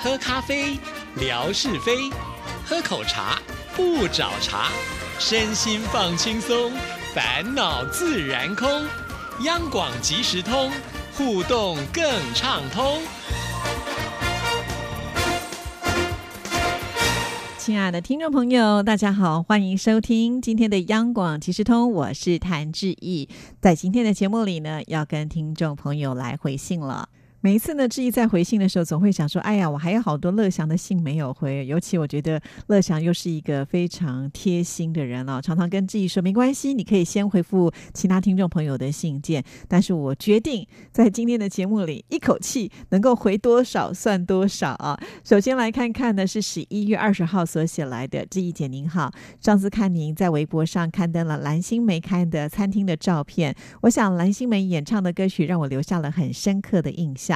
喝咖啡，聊是非；喝口茶，不找茬。身心放轻松，烦恼自然空。央广即时通，互动更畅通。亲爱的听众朋友，大家好，欢迎收听今天的央广即时通，我是谭志毅。在今天的节目里呢，要跟听众朋友来回信了。每一次呢，志毅在回信的时候，总会想说：“哎呀，我还有好多乐祥的信没有回。”尤其我觉得乐祥又是一个非常贴心的人哦，常常跟志毅说：“没关系，你可以先回复其他听众朋友的信件。”但是我决定在今天的节目里，一口气能够回多少算多少啊！首先来看看呢，是十一月二十号所写来的，志毅姐您好，上次看您在微博上刊登了蓝心湄开的餐厅的照片，我想蓝心湄演唱的歌曲让我留下了很深刻的印象。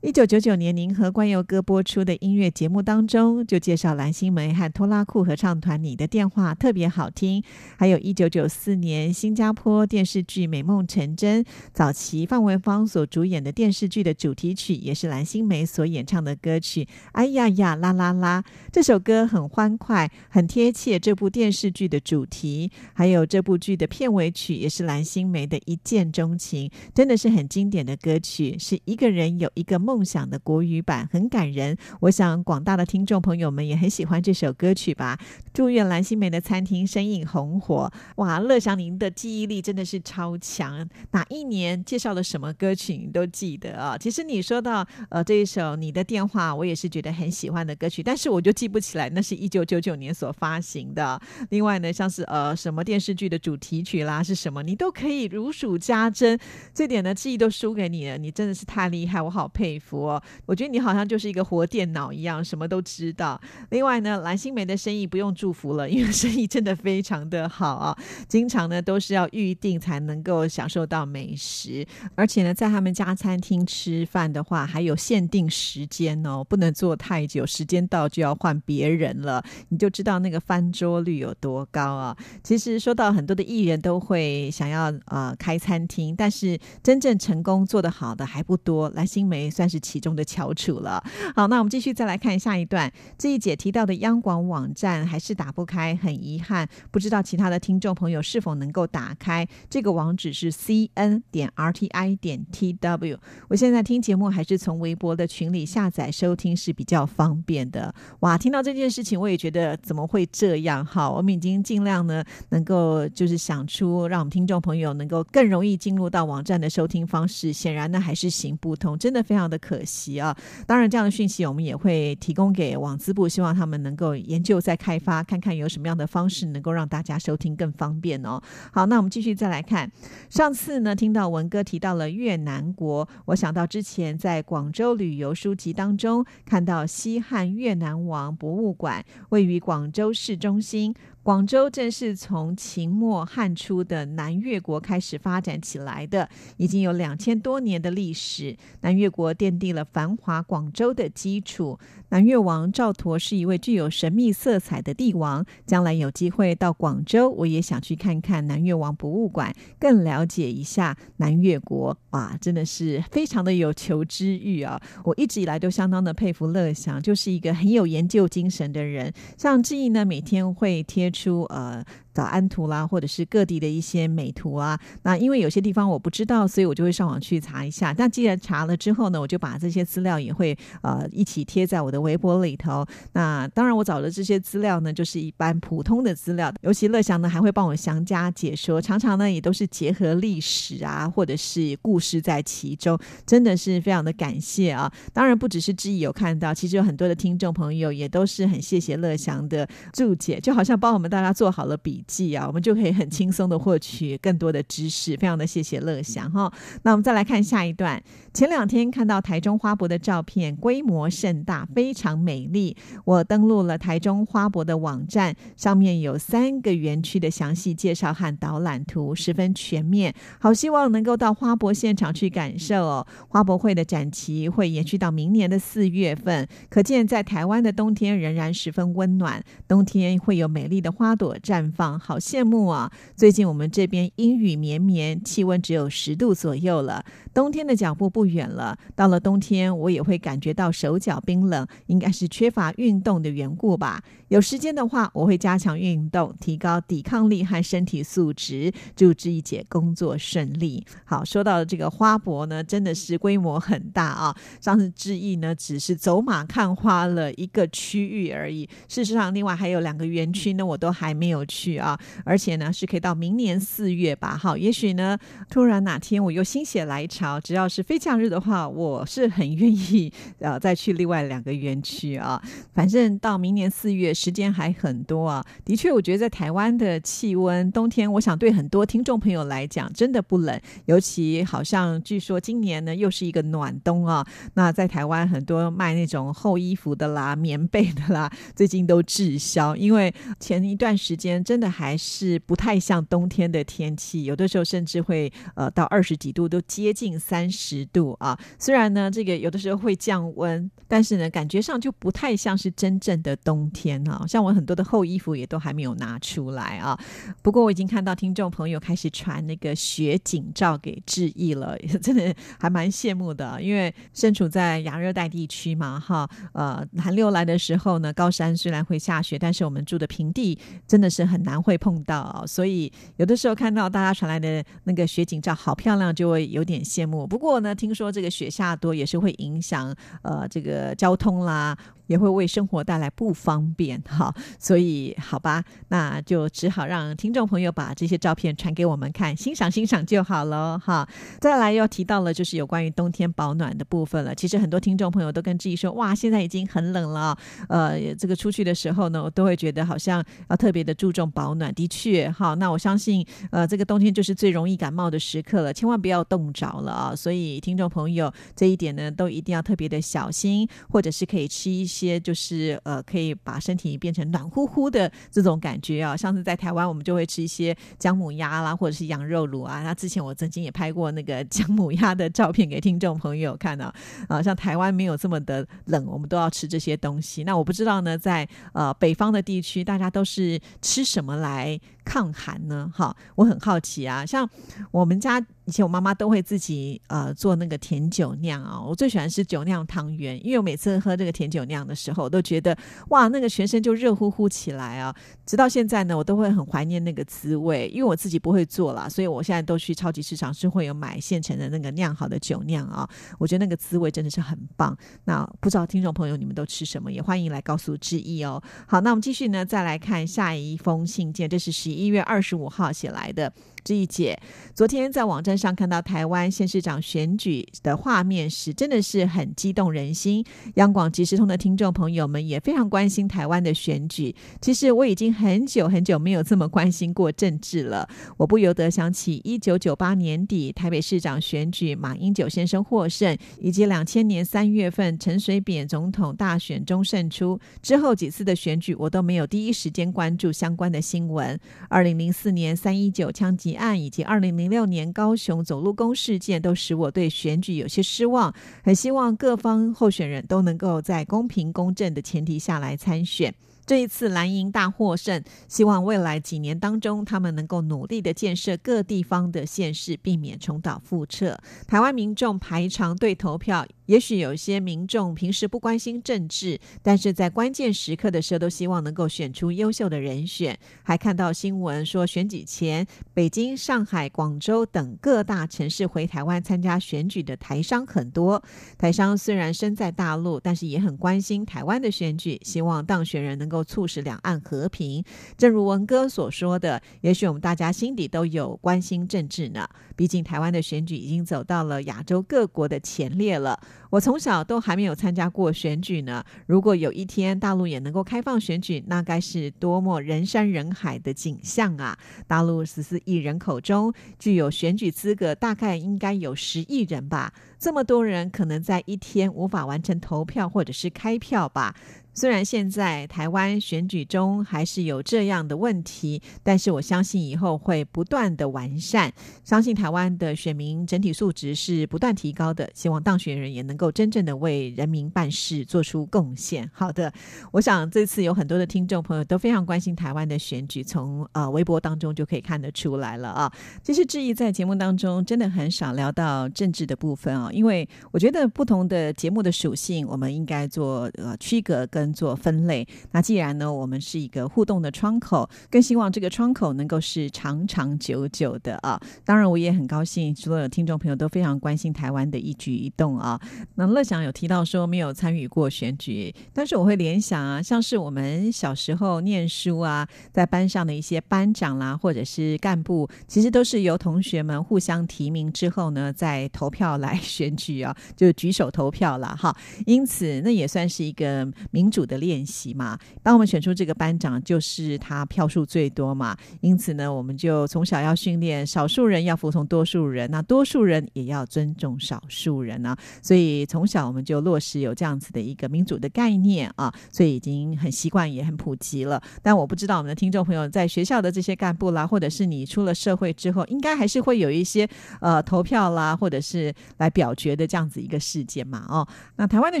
一九九九年，您和关佑哥播出的音乐节目当中，就介绍蓝心湄和拖拉库合唱团《你的电话》特别好听。还有一九九四年新加坡电视剧《美梦成真》，早期范文芳所主演的电视剧的主题曲，也是蓝心湄所演唱的歌曲。哎呀呀，啦啦啦！这首歌很欢快，很贴切这部电视剧的主题。还有这部剧的片尾曲，也是蓝心湄的一见钟情，真的是很经典的歌曲，是一个人。有一个梦想的国语版很感人，我想广大的听众朋友们也很喜欢这首歌曲吧。祝愿蓝心湄的餐厅生意红火！哇，乐祥您的记忆力真的是超强，哪一年介绍了什么歌曲你都记得啊。其实你说到呃这一首你的电话，我也是觉得很喜欢的歌曲，但是我就记不起来那是一九九九年所发行的。另外呢，像是呃什么电视剧的主题曲啦是什么，你都可以如数家珍，这点呢记忆都输给你了，你真的是太厉害。我好佩服哦！我觉得你好像就是一个活电脑一样，什么都知道。另外呢，蓝心湄的生意不用祝福了，因为生意真的非常的好啊，经常呢都是要预定才能够享受到美食，而且呢，在他们家餐厅吃饭的话，还有限定时间哦，不能坐太久，时间到就要换别人了。你就知道那个翻桌率有多高啊！其实说到很多的艺人都会想要呃开餐厅，但是真正成功做得好的还不多。蓝心。金梅算是其中的翘楚了。好，那我们继续再来看下一段。这一节提到的央广网站还是打不开，很遗憾，不知道其他的听众朋友是否能够打开。这个网址是 c n 点 r t i 点 t w。我现在听节目还是从微博的群里下载收听是比较方便的。哇，听到这件事情，我也觉得怎么会这样？好，我们已经尽量呢，能够就是想出让我们听众朋友能够更容易进入到网站的收听方式，显然呢还是行不通。真的非常的可惜啊！当然，这样的讯息我们也会提供给网资部，希望他们能够研究再开发，看看有什么样的方式能够让大家收听更方便哦。好，那我们继续再来看。上次呢，听到文哥提到了越南国，我想到之前在广州旅游书籍当中看到西汉越南王博物馆，位于广州市中心。广州正是从秦末汉初的南越国开始发展起来的，已经有两千多年的历史。南越国奠定了繁华广州的基础。南越王赵佗是一位具有神秘色彩的帝王。将来有机会到广州，我也想去看看南越王博物馆，更了解一下南越国。哇，真的是非常的有求知欲啊！我一直以来都相当的佩服乐祥，就是一个很有研究精神的人。像志毅呢，每天会贴出呃。早安图啦，或者是各地的一些美图啊。那因为有些地方我不知道，所以我就会上网去查一下。但既然查了之后呢，我就把这些资料也会呃一起贴在我的微博里头。那当然，我找的这些资料呢，就是一般普通的资料。尤其乐祥呢，还会帮我详加解说，常常呢也都是结合历史啊，或者是故事在其中，真的是非常的感谢啊。当然不只是志毅有看到，其实有很多的听众朋友也都是很谢谢乐祥的注解，就好像帮我们大家做好了笔。记啊，我们就可以很轻松的获取更多的知识，非常的谢谢乐祥哈。那我们再来看下一段，前两天看到台中花博的照片，规模盛大，非常美丽。我登录了台中花博的网站，上面有三个园区的详细介绍和导览图，十分全面。好希望能够到花博现场去感受哦。花博会的展期会延续到明年的四月份，可见在台湾的冬天仍然十分温暖，冬天会有美丽的花朵绽放。好羡慕啊！最近我们这边阴雨绵绵，气温只有十度左右了，冬天的脚步不远了。到了冬天，我也会感觉到手脚冰冷，应该是缺乏运动的缘故吧。有时间的话，我会加强运动，提高抵抗力和身体素质，祝志毅姐工作顺利。好，说到这个花博呢，真的是规模很大啊。上次志毅呢，只是走马看花了一个区域而已。事实上，另外还有两个园区呢，我都还没有去啊。而且呢，是可以到明年四月吧。好，也许呢，突然哪天我又心血来潮，只要是非假日的话，我是很愿意呃再去另外两个园区啊。反正到明年四月。时间还很多啊，的确，我觉得在台湾的气温，冬天，我想对很多听众朋友来讲，真的不冷。尤其好像据说今年呢，又是一个暖冬啊。那在台湾很多卖那种厚衣服的啦、棉被的啦，最近都滞销，因为前一段时间真的还是不太像冬天的天气，有的时候甚至会呃到二十几度，都接近三十度啊。虽然呢，这个有的时候会降温，但是呢，感觉上就不太像是真正的冬天。啊，像我很多的厚衣服也都还没有拿出来啊。不过我已经看到听众朋友开始传那个雪景照给志毅了，真的还蛮羡慕的。因为身处在亚热带地区嘛，哈，呃，寒流来的时候呢，高山虽然会下雪，但是我们住的平地真的是很难会碰到，所以有的时候看到大家传来的那个雪景照好漂亮，就会有点羡慕。不过呢，听说这个雪下多也是会影响呃这个交通啦。也会为生活带来不方便哈，所以好吧，那就只好让听众朋友把这些照片传给我们看，欣赏欣赏就好了哈。再来又提到了就是有关于冬天保暖的部分了。其实很多听众朋友都跟志毅说，哇，现在已经很冷了，呃，这个出去的时候呢，我都会觉得好像要特别的注重保暖。的确哈，那我相信呃，这个冬天就是最容易感冒的时刻了，千万不要冻着了啊。所以听众朋友这一点呢，都一定要特别的小心，或者是可以吃一些。些就是呃，可以把身体变成暖乎乎的这种感觉啊。上次在台湾，我们就会吃一些姜母鸭啦，或者是羊肉卤啊。那之前我曾经也拍过那个 姜母鸭的照片给听众朋友看啊。啊，像台湾没有这么的冷，我们都要吃这些东西。那我不知道呢，在呃北方的地区，大家都是吃什么来抗寒呢？哈，我很好奇啊。像我们家。以前我妈妈都会自己呃做那个甜酒酿啊，我最喜欢吃酒酿汤圆，因为我每次喝这个甜酒酿的时候，我都觉得哇，那个全身就热乎乎起来啊。直到现在呢，我都会很怀念那个滋味，因为我自己不会做了，所以我现在都去超级市场是会有买现成的那个酿好的酒酿啊。我觉得那个滋味真的是很棒。那不知道听众朋友你们都吃什么，也欢迎来告诉志毅哦。好，那我们继续呢，再来看下一封信件，这是十一月二十五号写来的。志毅姐，昨天在网站上看到台湾县市长选举的画面时，真的是很激动人心。央广即时通的听众朋友们也非常关心台湾的选举。其实我已经很久很久没有这么关心过政治了。我不由得想起一九九八年底台北市长选举，马英九先生获胜，以及两千年三月份陈水扁总统大选中胜出之后几次的选举，我都没有第一时间关注相关的新闻。二零零四年三一九枪击。案以及二零零六年高雄走路工事件，都使我对选举有些失望。很希望各方候选人都能够在公平公正的前提下来参选。这一次蓝营大获胜，希望未来几年当中，他们能够努力的建设各地方的县市，避免重蹈覆辙。台湾民众排长队投票。也许有些民众平时不关心政治，但是在关键时刻的时候，都希望能够选出优秀的人选。还看到新闻说，选举前，北京、上海、广州等各大城市回台湾参加选举的台商很多。台商虽然身在大陆，但是也很关心台湾的选举，希望当选人能够促使两岸和平。正如文哥所说的，也许我们大家心底都有关心政治呢。毕竟台湾的选举已经走到了亚洲各国的前列了。我从小都还没有参加过选举呢。如果有一天大陆也能够开放选举，那该是多么人山人海的景象啊！大陆十四亿人口中，具有选举资格大概应该有十亿人吧。这么多人可能在一天无法完成投票或者是开票吧。虽然现在台湾选举中还是有这样的问题，但是我相信以后会不断的完善。相信台湾的选民整体素质是不断提高的，希望当选人也能够真正的为人民办事，做出贡献。好的，我想这次有很多的听众朋友都非常关心台湾的选举，从呃微博当中就可以看得出来了啊。其实志毅在节目当中真的很少聊到政治的部分啊，因为我觉得不同的节目的属性，我们应该做呃区隔跟。做分类。那既然呢，我们是一个互动的窗口，更希望这个窗口能够是长长久久的啊。当然，我也很高兴，所有听众朋友都非常关心台湾的一举一动啊。那乐享有提到说没有参与过选举，但是我会联想啊，像是我们小时候念书啊，在班上的一些班长啦，或者是干部，其实都是由同学们互相提名之后呢，再投票来 选举啊，就举手投票了哈。因此，那也算是一个民主。主的练习嘛，当我们选出这个班长，就是他票数最多嘛。因此呢，我们就从小要训练少数人要服从多数人，那多数人也要尊重少数人呢。所以从小我们就落实有这样子的一个民主的概念啊，所以已经很习惯，也很普及了。但我不知道我们的听众朋友在学校的这些干部啦，或者是你出了社会之后，应该还是会有一些呃投票啦，或者是来表决的这样子一个事件嘛。哦，那台湾的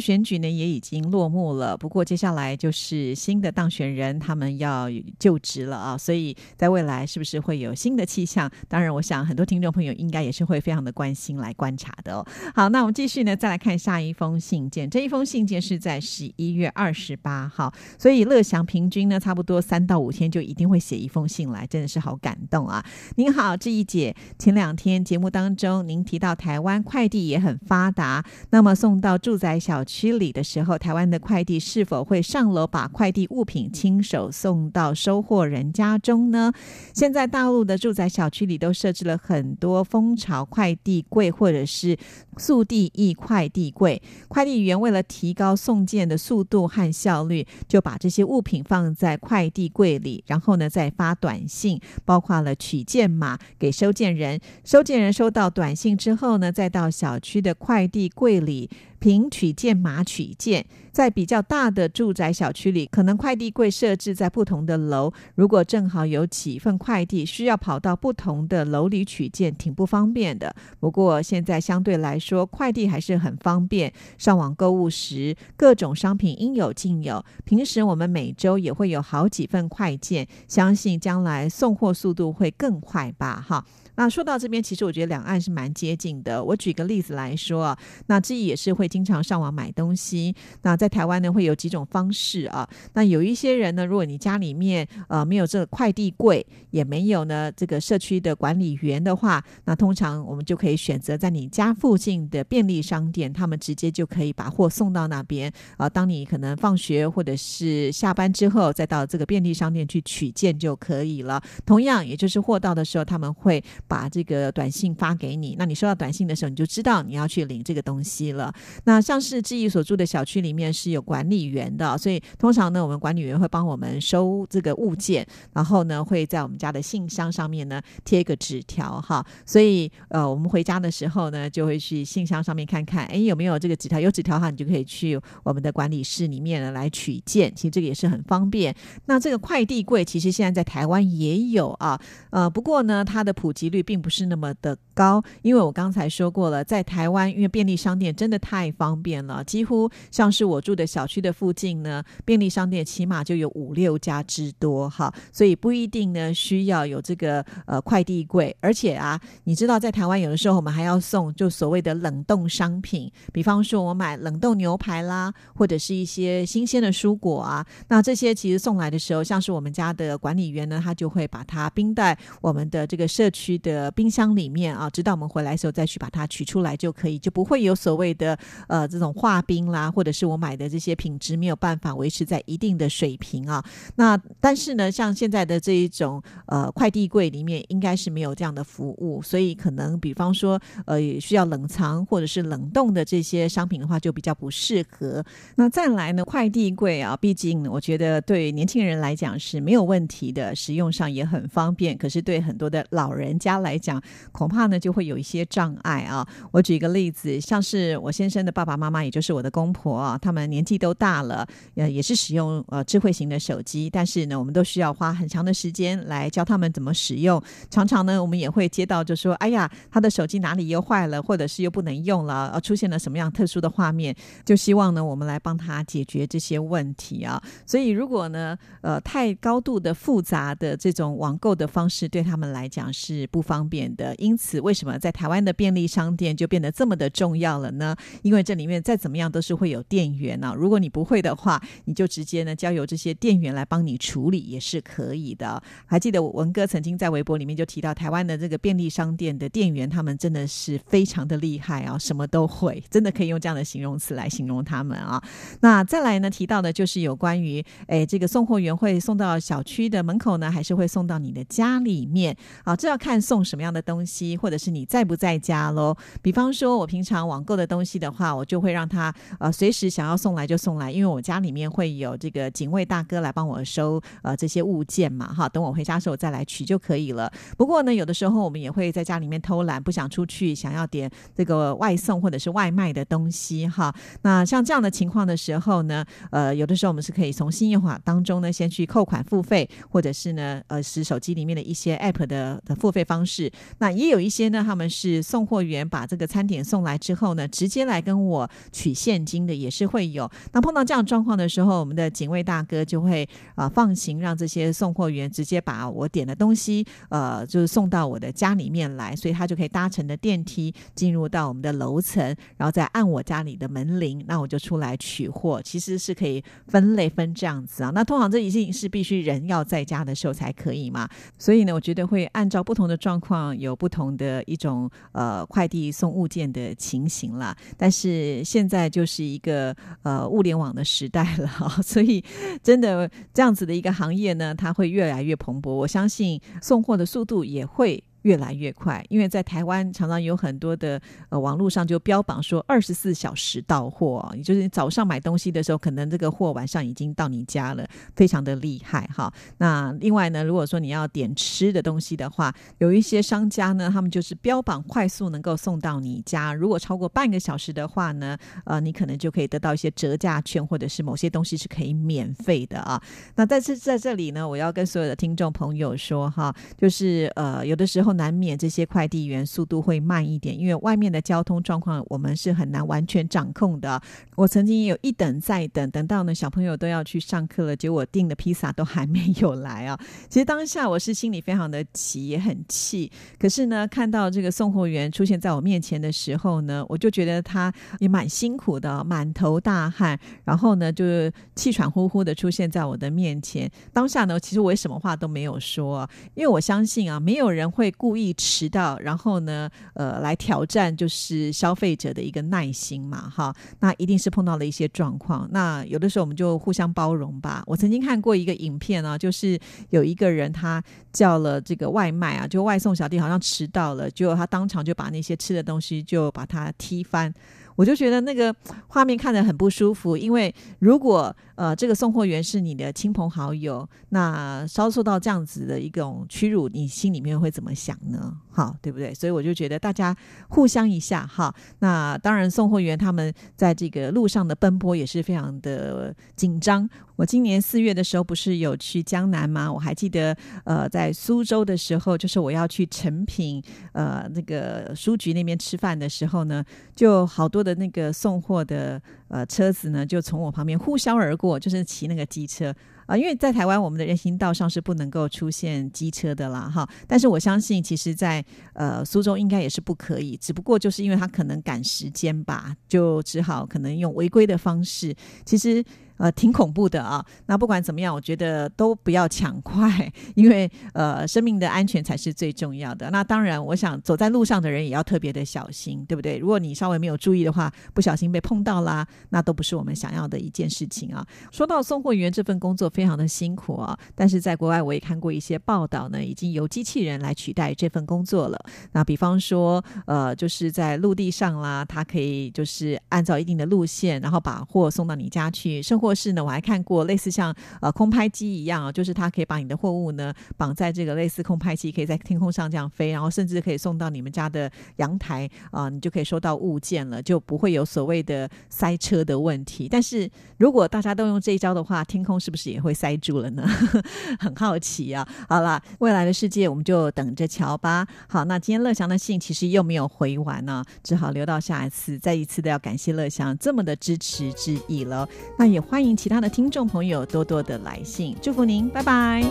选举呢，也已经落幕了。不过接下来就是新的当选人，他们要就职了啊，所以在未来是不是会有新的气象？当然，我想很多听众朋友应该也是会非常的关心来观察的哦。好，那我们继续呢，再来看下一封信件。这一封信件是在十一月二十八号，所以乐祥平均呢，差不多三到五天就一定会写一封信来，真的是好感动啊！您好，志毅姐，前两天节目当中您提到台湾快递也很发达，那么送到住宅小区里的时候，台湾的快递是否？会上楼把快递物品亲手送到收货人家中呢？现在大陆的住宅小区里都设置了很多蜂巢快递柜或者是速递易快递柜，快递员为了提高送件的速度和效率，就把这些物品放在快递柜里，然后呢再发短信，包括了取件码给收件人，收件人收到短信之后呢，再到小区的快递柜里。凭取件码取件，在比较大的住宅小区里，可能快递柜设置在不同的楼。如果正好有几份快递需要跑到不同的楼里取件，挺不方便的。不过现在相对来说，快递还是很方便。上网购物时，各种商品应有尽有。平时我们每周也会有好几份快件，相信将来送货速度会更快吧？哈。那说到这边，其实我觉得两岸是蛮接近的。我举个例子来说啊，那志毅也是会经常上网买东西。那在台湾呢，会有几种方式啊。那有一些人呢，如果你家里面呃没有这个快递柜，也没有呢这个社区的管理员的话，那通常我们就可以选择在你家附近的便利商店，他们直接就可以把货送到那边啊。当你可能放学或者是下班之后，再到这个便利商店去取件就可以了。同样，也就是货到的时候，他们会。把这个短信发给你，那你收到短信的时候，你就知道你要去领这个东西了。那像是志毅所住的小区里面是有管理员的，所以通常呢，我们管理员会帮我们收这个物件，然后呢，会在我们家的信箱上面呢贴一个纸条哈。所以呃，我们回家的时候呢，就会去信箱上面看看，哎，有没有这个纸条？有纸条的话，你就可以去我们的管理室里面呢来取件。其实这个也是很方便。那这个快递柜其实现在在台湾也有啊，呃，不过呢，它的普及率。并不是那么的高，因为我刚才说过了，在台湾，因为便利商店真的太方便了，几乎像是我住的小区的附近呢，便利商店起码就有五六家之多哈，所以不一定呢需要有这个呃快递柜，而且啊，你知道在台湾有的时候我们还要送就所谓的冷冻商品，比方说我买冷冻牛排啦，或者是一些新鲜的蔬果啊，那这些其实送来的时候，像是我们家的管理员呢，他就会把它冰在我们的这个社区。的冰箱里面啊，直到我们回来的时候再去把它取出来就可以，就不会有所谓的呃这种化冰啦，或者是我买的这些品质没有办法维持在一定的水平啊。那但是呢，像现在的这一种呃快递柜里面应该是没有这样的服务，所以可能比方说呃需要冷藏或者是冷冻的这些商品的话，就比较不适合。那再来呢，快递柜啊，毕竟我觉得对年轻人来讲是没有问题的，使用上也很方便。可是对很多的老人家来讲，恐怕呢就会有一些障碍啊。我举一个例子，像是我先生的爸爸妈妈，也就是我的公婆啊，他们年纪都大了，呃，也是使用呃智慧型的手机，但是呢，我们都需要花很长的时间来教他们怎么使用。常常呢，我们也会接到就说，哎呀，他的手机哪里又坏了，或者是又不能用了，呃，出现了什么样特殊的画面，就希望呢，我们来帮他解决这些问题啊。所以，如果呢，呃，太高度的复杂的这种网购的方式对他们来讲是不方便的。因此，为什么在台湾的便利商店就变得这么的重要了呢？因为这里面再怎么样都是会有店员呢。如果你不会的话，你就直接呢交由这些店员来帮你处理也是可以的。还记得文哥曾经在微博里面就提到，台湾的这个便利商店的店员，他们真的是非常的厉害啊，什么都会，真的可以用这样的形容词来形容他们啊。那再来呢，提到的就是有关于，哎，这个送货员会送到小区的门口呢，还是会送到你的家里面？啊，这要看送什么样的东西，或者是你在不在家喽。比方说，我平常网购的东西的话，我就会让他呃随时想要送来就送来，因为我家里面会有这个警卫大哥来帮我收呃这些物件嘛，哈，等我回家时候再来取就可以了。不过呢，有的时候我们也会在家里面偷懒，不想出去，想要点这个外送或者是外卖的东西，哈。那像这样的情况的时候呢，呃，有的时候我们是可以从信用卡当中呢先去扣款付费，或者是呢呃使手机里面的一些 app 的的付费方式。那也有一些些呢，他们是送货员把这个餐点送来之后呢，直接来跟我取现金的，也是会有。那碰到这样状况的时候，我们的警卫大哥就会啊放行，让这些送货员直接把我点的东西呃就是送到我的家里面来，所以他就可以搭乘的电梯进入到我们的楼层，然后再按我家里的门铃，那我就出来取货。其实是可以分类分这样子啊。那通常这一定是必须人要在家的时候才可以嘛。所以呢，我觉得会按照不同的状况有不同的的一种呃快递送物件的情形啦。但是现在就是一个呃物联网的时代了，所以真的这样子的一个行业呢，它会越来越蓬勃。我相信送货的速度也会。越来越快，因为在台湾常常有很多的呃网络上就标榜说二十四小时到货，也就是早上买东西的时候，可能这个货晚上已经到你家了，非常的厉害哈。那另外呢，如果说你要点吃的东西的话，有一些商家呢，他们就是标榜快速能够送到你家，如果超过半个小时的话呢，呃，你可能就可以得到一些折价券，或者是某些东西是可以免费的啊。那但是在这里呢，我要跟所有的听众朋友说哈，就是呃有的时候。难免这些快递员速度会慢一点，因为外面的交通状况我们是很难完全掌控的。我曾经也有一等再等，等到呢小朋友都要去上课了，结果订的披萨都还没有来啊！其实当下我是心里非常的急，也很气。可是呢，看到这个送货员出现在我面前的时候呢，我就觉得他也蛮辛苦的，满头大汗，然后呢就是气喘呼呼的出现在我的面前。当下呢，其实我也什么话都没有说，因为我相信啊，没有人会。故意迟到，然后呢，呃，来挑战就是消费者的一个耐心嘛，哈，那一定是碰到了一些状况。那有的时候我们就互相包容吧。我曾经看过一个影片啊，就是有一个人他叫了这个外卖啊，就外送小弟好像迟到了，结果他当场就把那些吃的东西就把他踢翻。我就觉得那个画面看着很不舒服，因为如果呃这个送货员是你的亲朋好友，那遭受到这样子的一种屈辱，你心里面会怎么想呢？好，对不对？所以我就觉得大家互相一下哈。那当然，送货员他们在这个路上的奔波也是非常的紧张。我今年四月的时候不是有去江南吗？我还记得呃在苏州的时候，就是我要去成品呃那个书局那边吃饭的时候呢，就好多的那个送货的呃车子呢，就从我旁边呼啸而过，就是骑那个机车。啊，因为在台湾，我们的人行道上是不能够出现机车的啦，哈。但是我相信，其实，在呃苏州应该也是不可以，只不过就是因为他可能赶时间吧，就只好可能用违规的方式。其实。呃，挺恐怖的啊！那不管怎么样，我觉得都不要抢快，因为呃，生命的安全才是最重要的。那当然，我想走在路上的人也要特别的小心，对不对？如果你稍微没有注意的话，不小心被碰到啦，那都不是我们想要的一件事情啊。说到送货员这份工作非常的辛苦啊，但是在国外我也看过一些报道呢，已经由机器人来取代这份工作了。那比方说，呃，就是在陆地上啦，它可以就是按照一定的路线，然后把货送到你家去，生活。或是呢，我还看过类似像呃空拍机一样啊，就是它可以把你的货物呢绑在这个类似空拍机，可以在天空上这样飞，然后甚至可以送到你们家的阳台啊，你就可以收到物件了，就不会有所谓的塞车的问题。但是如果大家都用这一招的话，天空是不是也会塞住了呢？很好奇啊。好了，未来的世界我们就等着瞧吧。好，那今天乐祥的信其实又没有回完呢，只好留到下一次，再一次的要感谢乐祥这么的支持之意了。那也欢欢迎其他的听众朋友多多的来信，祝福您，拜拜。